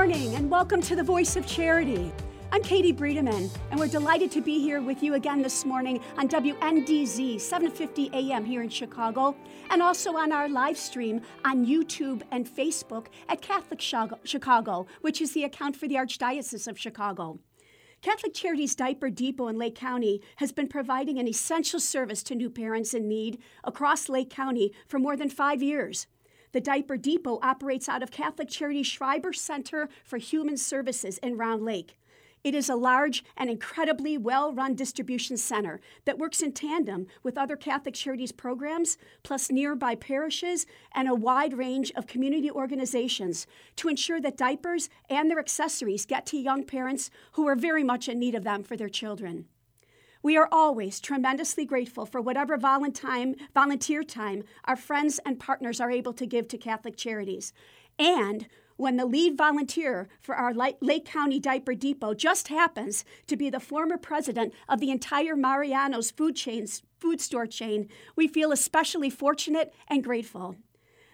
Morning and welcome to the Voice of Charity. I'm Katie Breedeman, and we're delighted to be here with you again this morning on WNDZ 750 AM here in Chicago, and also on our live stream on YouTube and Facebook at Catholic Chicago, which is the account for the Archdiocese of Chicago. Catholic Charities Diaper Depot in Lake County has been providing an essential service to new parents in need across Lake County for more than five years. The Diaper Depot operates out of Catholic Charity Schreiber Center for Human Services in Round Lake. It is a large and incredibly well run distribution center that works in tandem with other Catholic Charities programs, plus nearby parishes and a wide range of community organizations to ensure that diapers and their accessories get to young parents who are very much in need of them for their children. We are always tremendously grateful for whatever volunteer time our friends and partners are able to give to Catholic Charities. And when the lead volunteer for our Lake County Diaper Depot just happens to be the former president of the entire Mariano's food, chains, food store chain, we feel especially fortunate and grateful.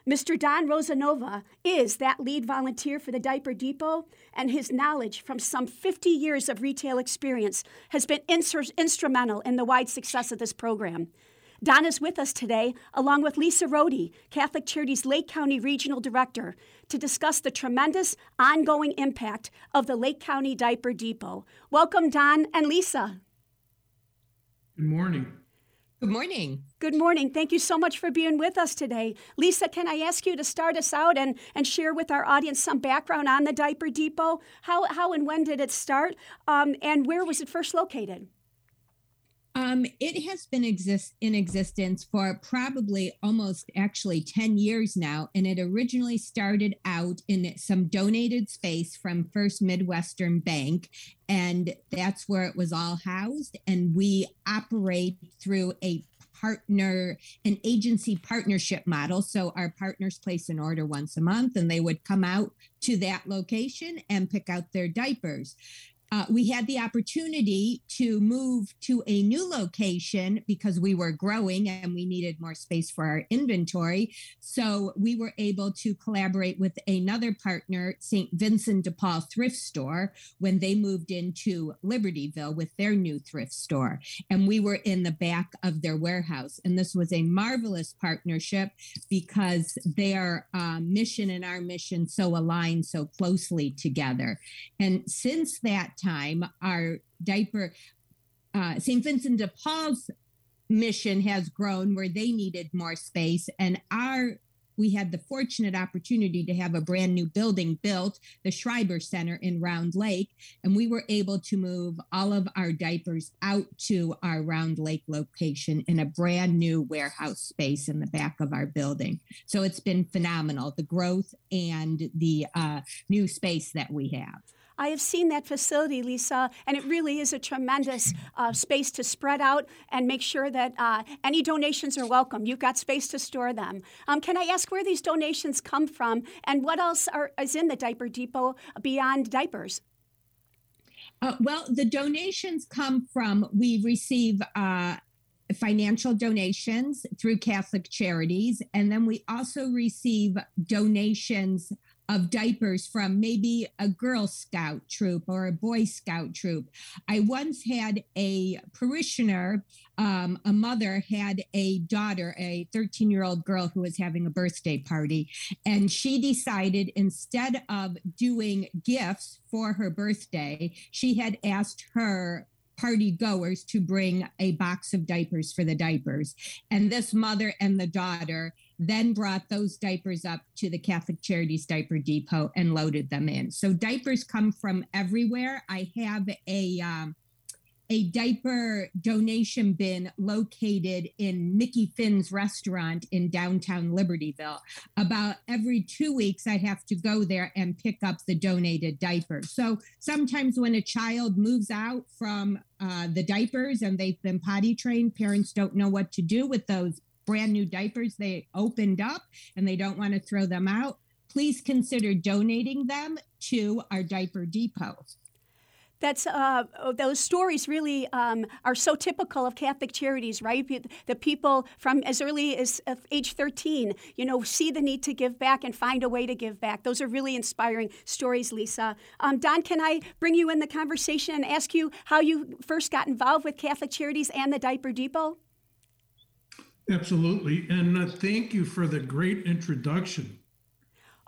Mr. Don Rosanova is that lead volunteer for the Diaper Depot, and his knowledge from some 50 years of retail experience has been instrumental in the wide success of this program. Don is with us today, along with Lisa Rohde, Catholic Charities Lake County Regional Director, to discuss the tremendous ongoing impact of the Lake County Diaper Depot. Welcome, Don and Lisa. Good morning. Good morning. Good morning. Thank you so much for being with us today. Lisa, can I ask you to start us out and, and share with our audience some background on the Diaper Depot? How, how and when did it start? Um, and where was it first located? Um, it has been exist in existence for probably almost actually 10 years now. And it originally started out in some donated space from First Midwestern Bank. And that's where it was all housed. And we operate through a partner an agency partnership model so our partners place an order once a month and they would come out to that location and pick out their diapers uh, we had the opportunity to move to a new location because we were growing and we needed more space for our inventory. So we were able to collaborate with another partner, St. Vincent de Paul Thrift Store, when they moved into Libertyville with their new thrift store. And we were in the back of their warehouse. And this was a marvelous partnership because their uh, mission and our mission so aligned so closely together. And since that time, our diaper, uh, St. Vincent de Paul's mission has grown where they needed more space, and our we had the fortunate opportunity to have a brand new building built, the Schreiber Center in Round Lake, and we were able to move all of our diapers out to our Round Lake location in a brand new warehouse space in the back of our building. So it's been phenomenal, the growth and the uh, new space that we have. I have seen that facility, Lisa, and it really is a tremendous uh, space to spread out and make sure that uh, any donations are welcome. You've got space to store them. Um, can I ask where these donations come from and what else are, is in the diaper depot beyond diapers? Uh, well, the donations come from, we receive uh, financial donations through Catholic Charities, and then we also receive donations of diapers from maybe a Girl Scout troop or a Boy Scout troop. I once had a parishioner, um, a mother had a daughter, a 13 year old girl who was having a birthday party. And she decided instead of doing gifts for her birthday, she had asked her party goers to bring a box of diapers for the diapers. And this mother and the daughter then brought those diapers up to the Catholic Charities Diaper Depot and loaded them in. So diapers come from everywhere. I have a um, a diaper donation bin located in Mickey Finn's restaurant in downtown Libertyville. About every two weeks, I have to go there and pick up the donated diapers. So sometimes when a child moves out from uh, the diapers and they've been potty trained, parents don't know what to do with those brand new diapers they opened up and they don't want to throw them out. Please consider donating them to our diaper depot that's uh, oh, those stories really um, are so typical of Catholic charities, right? The people from as early as age 13, you know, see the need to give back and find a way to give back. Those are really inspiring stories, Lisa. Um, Don, can I bring you in the conversation and ask you how you first got involved with Catholic Charities and the Diaper Depot? Absolutely, and uh, thank you for the great introduction.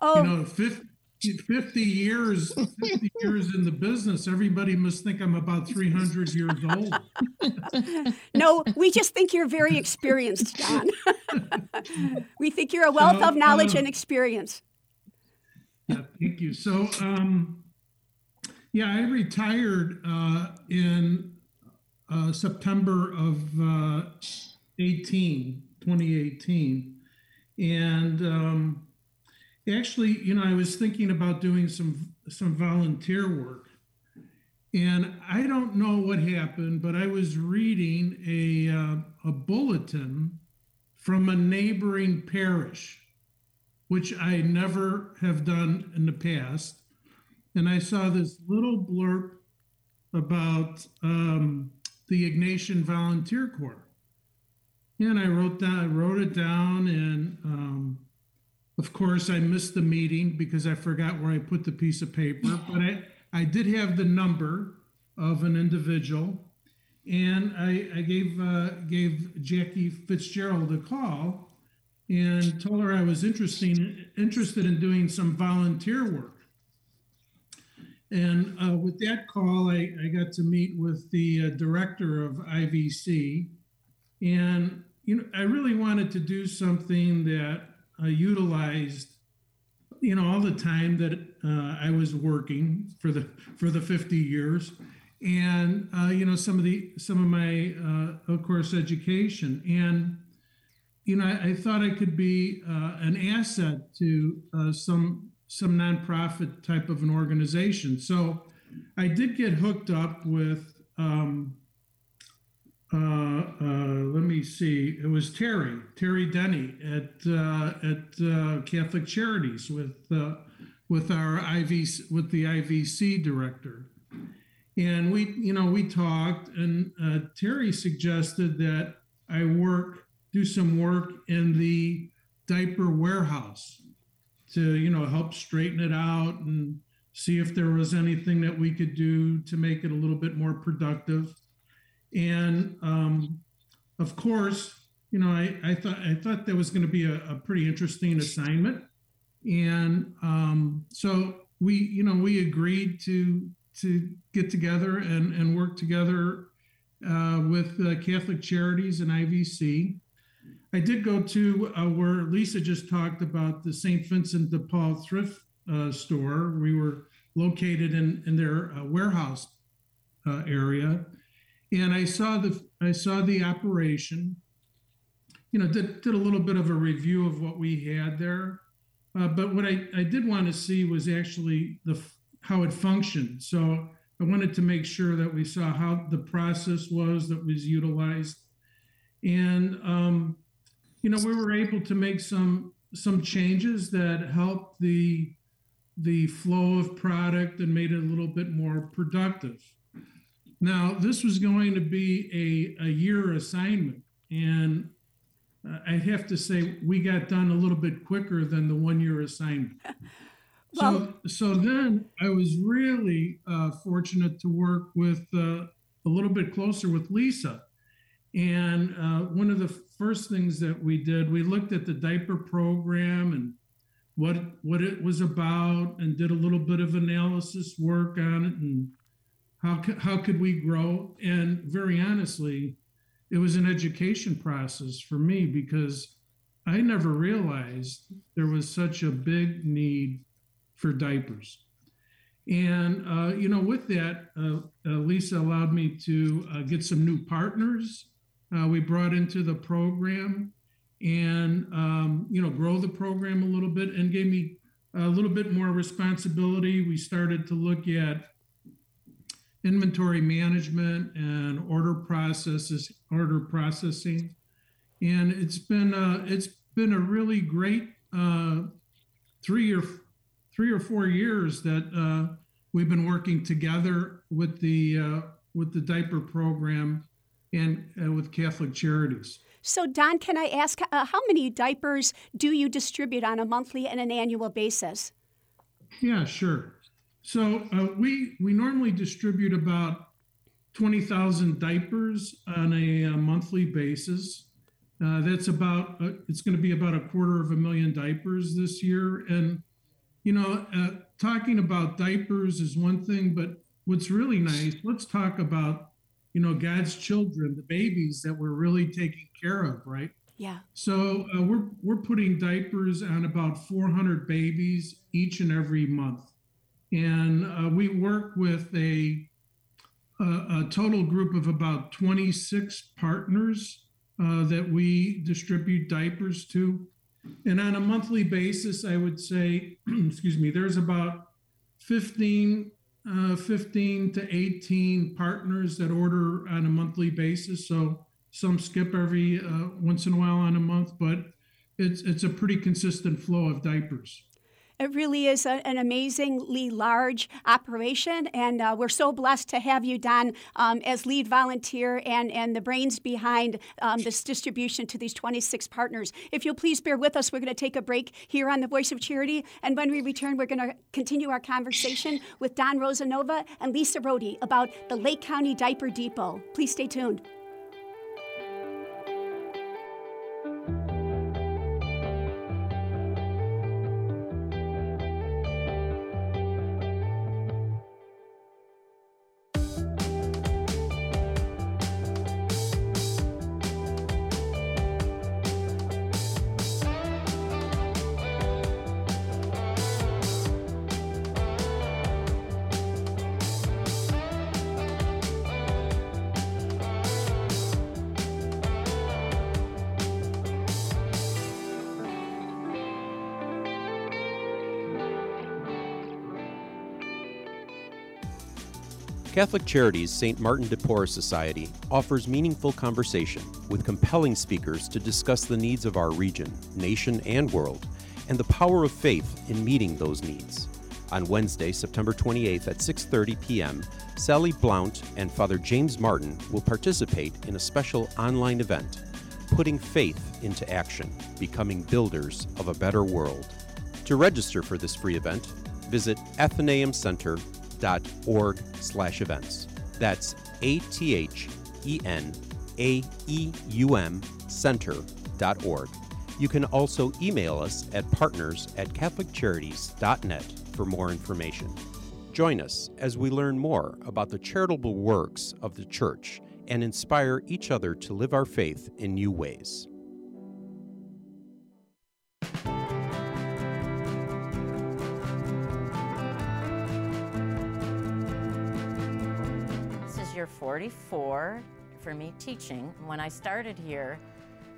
Oh, you know, 50, 50 years 50 years in the business everybody must think i'm about 300 years old. No we just think you're very experienced john. We think you're a wealth of knowledge uh, and experience. Yeah thank you. So um, yeah i retired uh, in uh, september of uh, 18 2018 and um, actually, you know, I was thinking about doing some some volunteer work, and I don't know what happened, but I was reading a uh, a bulletin from a neighboring parish, which I never have done in the past, and I saw this little blurb about um, the Ignatian Volunteer Corps, and I wrote that I wrote it down and. Um, of course, I missed the meeting because I forgot where I put the piece of paper, but I, I did have the number of an individual. And I, I gave, uh, gave Jackie Fitzgerald a call and told her I was interesting, interested in doing some volunteer work. And uh, with that call, I, I got to meet with the uh, director of IVC. And, you know, I really wanted to do something that uh, utilized you know all the time that uh, I was working for the for the 50 years. And uh, you know some of the some of my uh, of course education. And you know I, I thought I could be uh, an asset to uh, some some nonprofit type of an organization. So I did get hooked up with um, let me see. It was Terry, Terry Denny at uh, at uh, Catholic Charities with uh, with our IV with the IVC director, and we you know we talked, and uh, Terry suggested that I work do some work in the diaper warehouse to you know help straighten it out and see if there was anything that we could do to make it a little bit more productive and um, of course, you know, I, I thought I thought that was going to be a, a, pretty interesting assignment, and um, so we, you know, we agreed to to get together and and work together uh, with uh, Catholic Charities and IVC. I did go to uh, where Lisa just talked about the St. Vincent de Paul thrift uh, store. We were located in in their uh, warehouse uh, area and I saw the I saw the operation. You know, did, did a little bit of a review of what we had there, uh, but what I, I did want to see was actually the how it functioned. So I wanted to make sure that we saw how the process was that was utilized, and um, you know we were able to make some some changes that helped the the flow of product and made it a little bit more productive. Now, this was going to be a, a year assignment, and I'd have to say we got done a little bit quicker than the one year assignment. So, so then I was really uh, fortunate to work with uh, a little bit closer with Lisa. And uh, one of the first things that we did, we looked at the diaper program and what what it was about, and did a little bit of analysis work on it, and how how could we grow? And very honestly, it was an education process for me because I never realized there was such a big need for diapers. And, uh, you know, with that, uh, uh, Lisa allowed me to uh, get some new partners uh, we brought into the program and, um, you know, grow the program a little bit and gave me a little bit more responsibility. We started to look at inventory management and order processes, order processing. And it's been, uh, it's been a really great three or three or four years that uh, we've been working together with the uh, with the diaper program and uh, with Catholic Charities. So, Don, can I ask uh, how many diapers do you distribute on a monthly and an annual basis? Yeah, sure. So uh, we we normally distribute about twenty thousand diapers on a, a, monthly basis. Uh, that's about it's going to be about a quarter of a million diapers this year, and you know, uh, talking about diapers is one thing, but what's really nice, let's talk about, you know, God's children, the babies that we're really taking care of, right? Yeah. So uh, we're we're putting diapers on about 400 babies each and every month, and uh, we work with a, a, a total group of about 26 partners uh, that we distribute diapers to. And on a monthly basis, I would say, excuse me, there's about 15, uh, 15 to 18 partners that order on a monthly basis. So some skip every uh, once in a while on a month, but it's it's a pretty consistent flow of diapers. It really is a, an amazingly large operation, and uh, we're so blessed to have you, Don, um, as lead volunteer and, and the brains behind um, this distribution to these 26 partners. If you'll please bear with us, we're going to take a break here on the Voice of Charity, and when we return, we're going to continue our conversation with Don Rosanova and Lisa Rohde about the Lake County Diaper Depot. Please stay tuned. Catholic Charities St. Martin de Porres Society offers meaningful conversation with compelling speakers to discuss the needs of our region, nation, and world, and the power of faith in meeting those needs. On Wednesday, September 28th at 6:30 p.m., Sally Blount and Father James Martin will participate in a special online event, Putting Faith into Action: Becoming Builders of a Better World. To register for this free event, visit Athenaeum Center org slash events. That's A-T-H-E-N-A-E-U-M center.org. You can also email us at partners at catholiccharities.net for more information. Join us as we learn more about the charitable works of the Church and inspire each other to live our faith in new ways. 44 for me teaching. When I started here,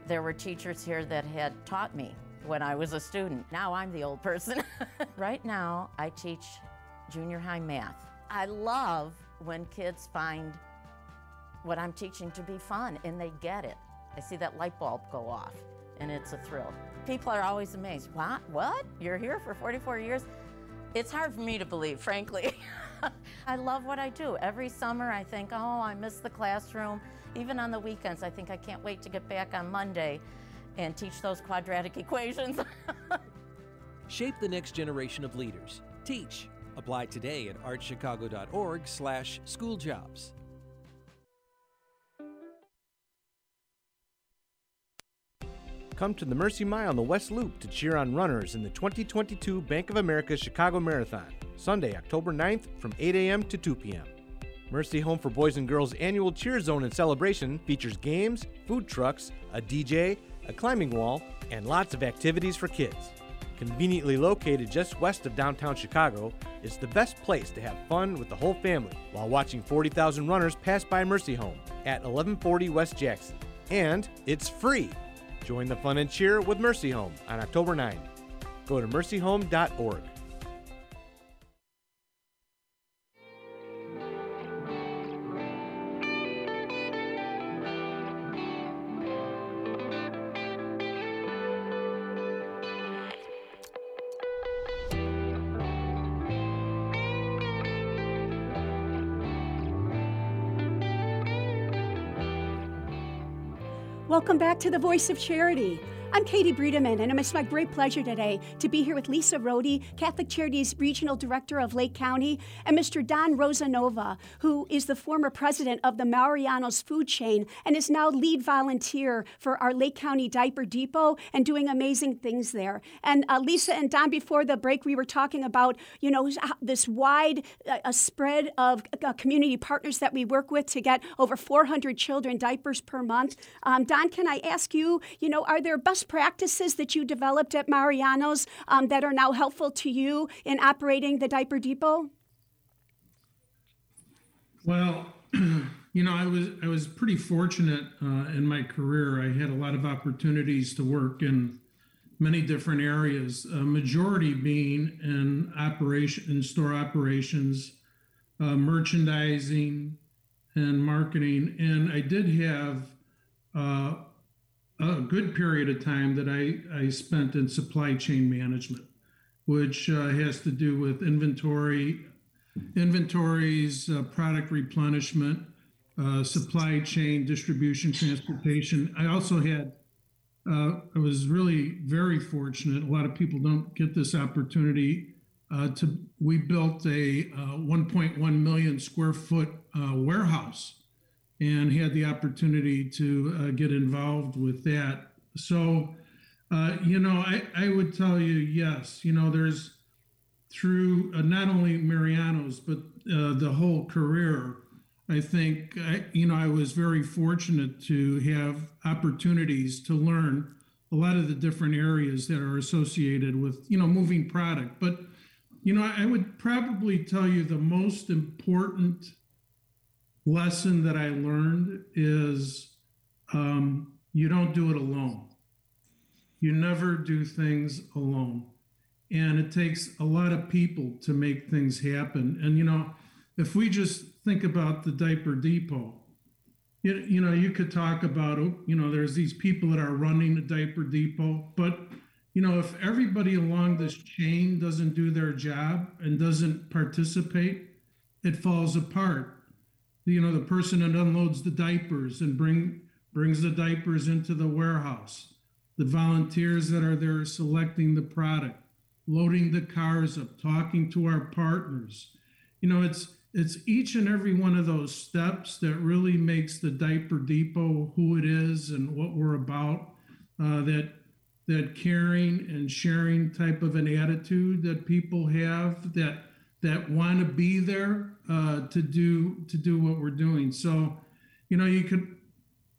there were teachers here that had taught me when I was a student. Now I'm the old person. right now, I teach junior high math. I love when kids find what I'm teaching to be fun and they get it. I see that light bulb go off and it's a thrill. People are always amazed. What? What? You're here for 44 years? It's hard for me to believe, frankly. I love what I do. Every summer I think, oh, I miss the classroom. Even on the weekends, I think I can't wait to get back on Monday and teach those quadratic equations. Shape the next generation of leaders. Teach. Apply today at archchicago.org/schooljobs. Come to the Mercy Mile on the West Loop to cheer on runners in the 2022 Bank of America Chicago Marathon, Sunday, October 9th from 8 a.m. to 2 p.m. Mercy Home for Boys and Girls annual Cheer Zone and celebration features games, food trucks, a DJ, a climbing wall, and lots of activities for kids. Conveniently located just west of downtown Chicago, it's the best place to have fun with the whole family while watching 40,000 runners pass by Mercy Home at 1140 West Jackson. And it's free! Join the fun and cheer with Mercy Home on October 9. Go to mercyhome.org. Welcome back to the Voice of Charity. I'm Katie Breedeman, and it's my great pleasure today to be here with Lisa Rohde, Catholic Charities Regional Director of Lake County, and Mr. Don Rosanova, who is the former president of the Mariano's food chain and is now lead volunteer for our Lake County Diaper Depot and doing amazing things there. And uh, Lisa and Don, before the break, we were talking about you know this wide uh, spread of uh, community partners that we work with to get over 400 children diapers per month. Um, Don, can I ask you, you know, are there best practices that you developed at Mariano's um, that are now helpful to you in operating the diaper depot? Well, you know, I was I was pretty fortunate uh, in my career. I had a lot of opportunities to work in many different areas. A majority being in operation in store operations, uh, merchandising, and marketing. And I did have uh, a good period of time that I, I spent in supply chain management, which uh, has to do with inventory, inventories, uh, product replenishment, uh, supply chain, distribution, transportation. I also had, uh, I was really very fortunate. A lot of people don't get this opportunity. Uh, to we built a uh, 1.1 million square foot warehouse and had the opportunity to uh, get involved with that. So, uh, you know, I, I would tell you, yes, you know, there's through uh, not only Mariano's, but uh, the whole career, I think, I, you know, I was very fortunate to have opportunities to learn a lot of the different areas that are associated with, you know, moving product. But, you know, I would probably tell you the most important lesson that I learned is um, you don't do it alone. You never do things alone. And it takes a lot of people to make things happen. And, you know, if we just think about the diaper depot, you, you know, you could talk about, you know, there's these people that are running the diaper depot, but, you know, if everybody along this chain doesn't do their job and doesn't participate, it falls apart you know the person that unloads the diapers and bring brings the diapers into the warehouse. The volunteers that are there selecting the product loading the cars up talking to our partners. You know it's it's each and every one of those steps that really makes the diaper depot who it is and what we're about uh, that that caring and sharing type of an attitude that people have that that want to be there uh, to do to do what we're doing. So, you know, you could.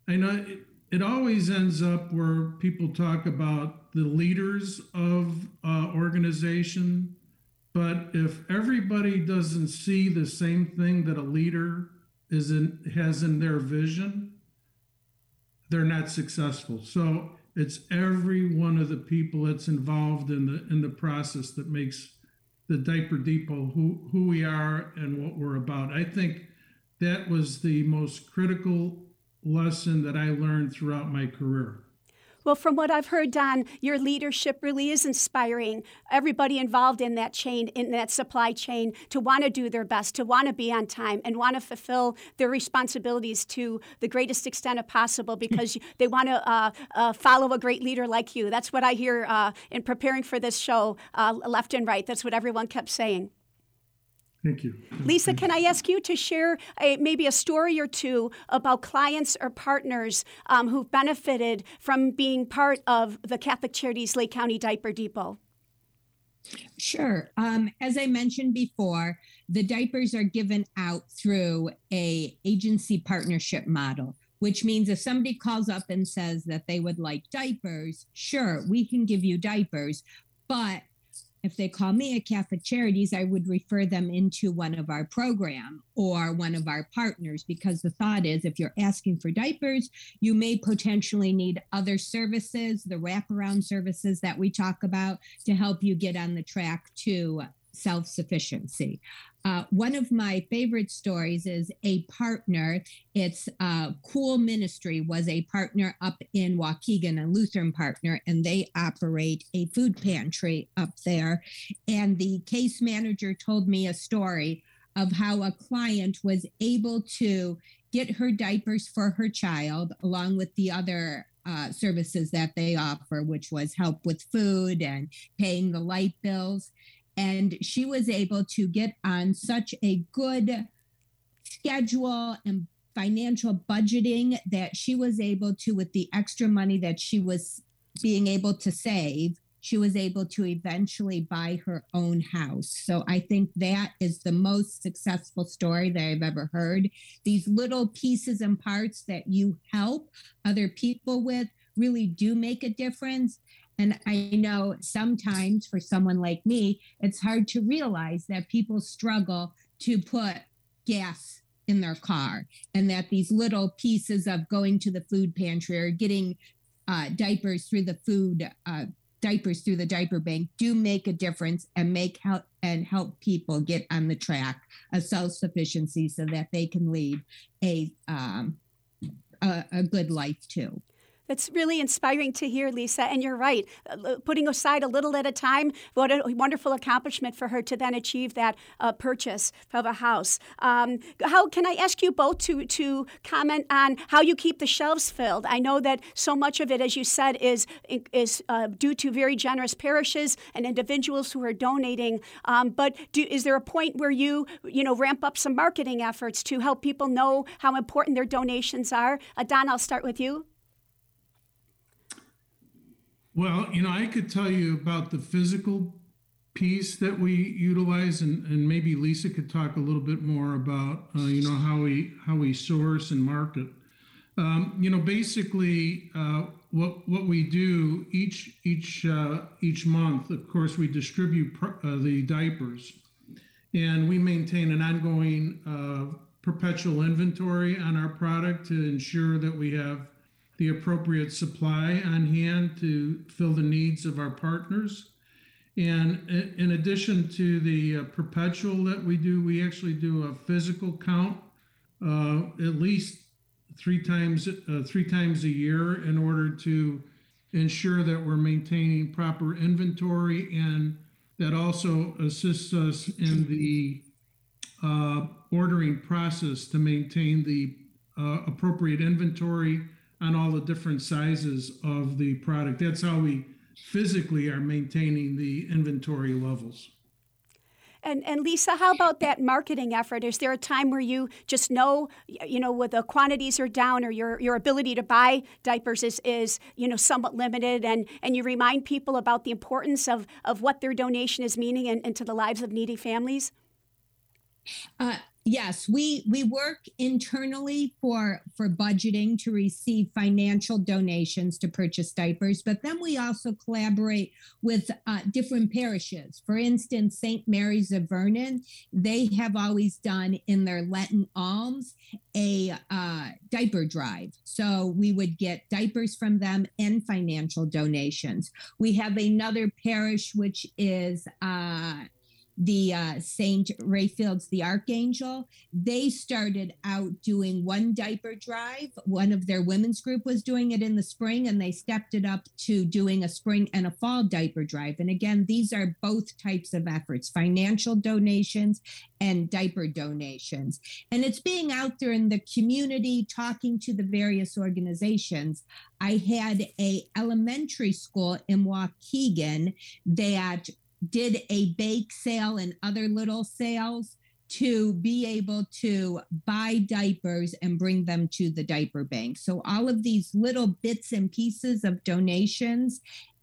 I know it, it always ends up where people talk about the leaders of uh, organization, but if everybody doesn't see the same thing that a leader is in has in their vision, they're not successful. So it's every one of the people that's involved in the in the process that makes the Diaper Depot, who, who we are and what we're about. I think that was the most critical lesson that I learned throughout my career. Well, from what I've heard, Don, your leadership really is inspiring everybody involved in that chain, in that supply chain, to want to do their best, to want to be on time, and want to fulfill their responsibilities to the greatest extent possible because they want to uh, uh, follow a great leader like you. That's what I hear uh, in preparing for this show, uh, left and right. That's what everyone kept saying. Thank you. Lisa, can I ask you to share a, maybe a story or two about clients or partners um, who've benefited from being part of the Catholic Charities Lake County Diaper Depot? Sure. Um, as I mentioned before, the diapers are given out through a agency partnership model, which means if somebody calls up and says that they would like diapers, sure, we can give you diapers, but if they call me at Catholic Charities, I would refer them into one of our program or one of our partners because the thought is if you're asking for diapers, you may potentially need other services, the wraparound services that we talk about to help you get on the track to self sufficiency. Uh, one of my favorite stories is a partner. It's uh, Cool Ministry was a partner up in Waukegan, a Lutheran partner, and they operate a food pantry up there. And the case manager told me a story of how a client was able to get her diapers for her child along with the other uh, services that they offer, which was help with food and paying the light bills and she was able to get on such a good schedule and financial budgeting that she was able to with the extra money that she was being able to save she was able to eventually buy her own house. So I think that is the most successful story that I've ever heard. These little pieces and parts that you help other people with really do make a difference. And I know sometimes for someone like me, it's hard to realize that people struggle to put gas in their car and that these little pieces of going to the food pantry or getting uh, diapers through the food uh, diapers through the diaper bank do make a difference and make help and help people get on the track of self-sufficiency so that they can lead a um, a, a good life too it's really inspiring to hear, Lisa. And you're right. Uh, putting aside a little at a time, what a wonderful accomplishment for her to then achieve that uh, purchase of a house. Um, how can I ask you both to to comment on how you keep the shelves filled? I know that so much of it, as you said, is is uh, due to very generous parishes and individuals who are donating. Um, but do, is there a point where you you know ramp up some marketing efforts to help people know how important their donations are? Uh, Don, I'll start with you. Well, you know, I could tell you about the physical piece that we utilize, and, and maybe Lisa could talk a little bit more about, uh, you know, how we how we source and market. Um, you know, basically, uh, what what we do each each uh, each month, of course, we distribute pr- uh, the diapers, and we maintain an ongoing uh, perpetual inventory on our product to ensure that we have the appropriate supply on hand to fill the needs of our partners. And in addition to the uh, perpetual that we do, we actually do a physical count uh, at least three times uh, three times a year in order to ensure that we're maintaining proper inventory and that also assists us in the uh, ordering process to maintain the uh, appropriate inventory on all the different sizes of the product. That's how we physically are maintaining the inventory levels. And, and Lisa, how about that marketing effort? Is there a time where you just know, you know, where the quantities are down or your, your ability to buy diapers is, is, you know, somewhat limited and, and you remind people about the importance of, of what their donation is meaning and, into the lives of needy families? Uh, yes we we work internally for for budgeting to receive financial donations to purchase diapers but then we also collaborate with uh, different parishes. For instance st mary's of vernon they have always done in their lenten alms a uh, diaper drive. So we would get diapers from them and financial donations. We have another parish which is uh, the uh, St. Raphael's the Archangel. They started out doing one diaper drive. One of their women's group was doing it in the spring, and they stepped it up to doing a spring and a fall diaper drive. And again, these are both types of efforts financial donations and diaper donations. And it's being out there in the community, talking to the various organizations. I had a elementary school in Waukegan that did a bake sale and other little sales to be able to buy diapers and bring them to the diaper bank. So all of these little bits and pieces of donations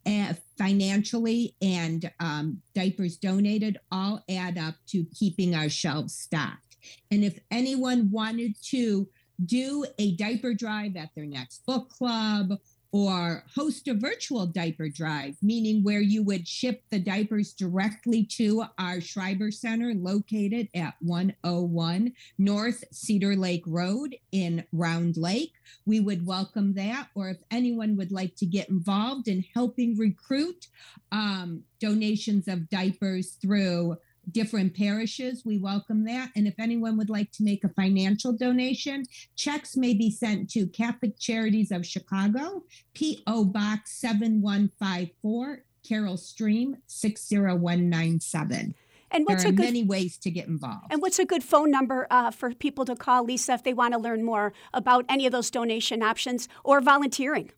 uh, financially and um, diapers donated all add up to keeping our shelves stocked. And if anyone wanted to do a diaper drive at their next book club or host a virtual diaper drive, meaning where you would ship the diapers directly to our Schreiber Center located at 101 North Cedar Lake Road in Round Lake. We would welcome that. Or if anyone would like to get involved in helping recruit um, donations of diapers through different parishes. We welcome that. And if anyone would like to make a financial donation, checks may be sent to Catholic Charities of Chicago, P.O. Box 7154, Carol Stream 60197. And what's there are a good, many ways to get involved. And what's a good phone number uh, for people to call, Lisa, if they want to learn more about any of those donation options or volunteering?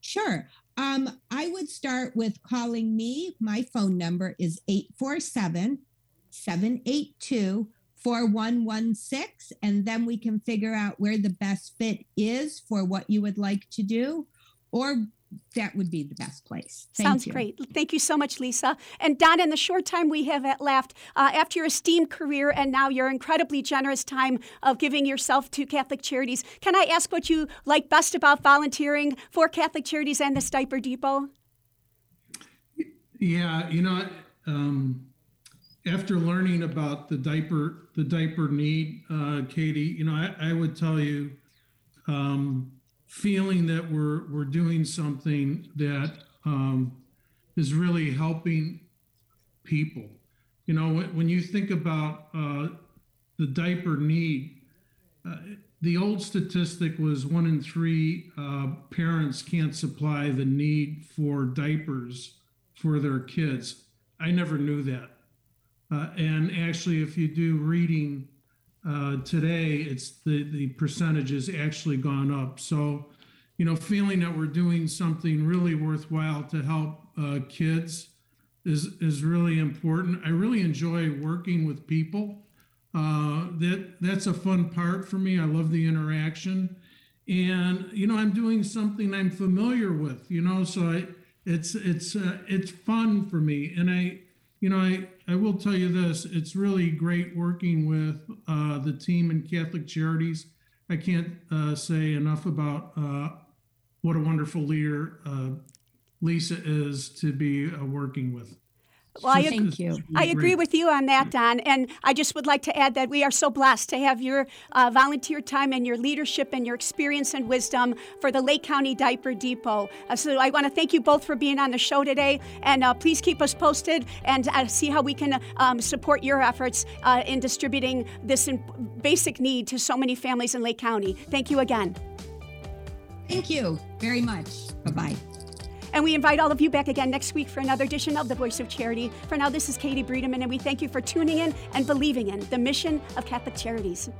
Sure. Um, I would start with calling me. My phone number is 847 782 4116. And then we can figure out where the best fit is for what you would like to do or that would be the best place. Thank Sounds you. great. Thank you so much, Lisa. And Don, in the short time we have left, uh, after your esteemed career and now your incredibly generous time of giving yourself to Catholic Charities, can I ask what you like best about volunteering for Catholic Charities and the Diaper Depot? Yeah, you know, um, after learning about the diaper the diaper need, uh, Katie, you know, I, I would tell you. Um, feeling that we're we're doing something that um, is really helping people. You know, when, when you think about uh, the diaper need, uh, the old statistic was one in three uh, parents can't supply the need for diapers for their kids. I never knew that. Uh, and actually, if you do reading uh, today, it's the the percentage has actually gone up. So, you know, feeling that we're doing something really worthwhile to help uh, kids is is really important. I really enjoy working with people. Uh, that that's a fun part for me. I love the interaction, and you know, I'm doing something I'm familiar with. You know, so I it's it's uh, it's fun for me, and I you know, I, I will tell you this it's really great working with uh, the team in Catholic Charities. I can't uh, say enough about uh, what a wonderful leader uh, Lisa is to be uh, working with. Well, I, Thank you. I agree with you on that, Don. And I just would like to add that we are so blessed to have your uh, volunteer time and your leadership and your experience and wisdom for the Lake County Diaper Depot. Uh, so I want to thank you both for being on the show today. And uh, please keep us posted and uh, see how we can um, support your efforts uh, in distributing this basic need to so many families in Lake County. Thank you again. Thank you very much. Bye bye. And we invite all of you back again next week for another edition of The Voice of Charity. For now, this is Katie Breedeman, and we thank you for tuning in and believing in the mission of Catholic Charities.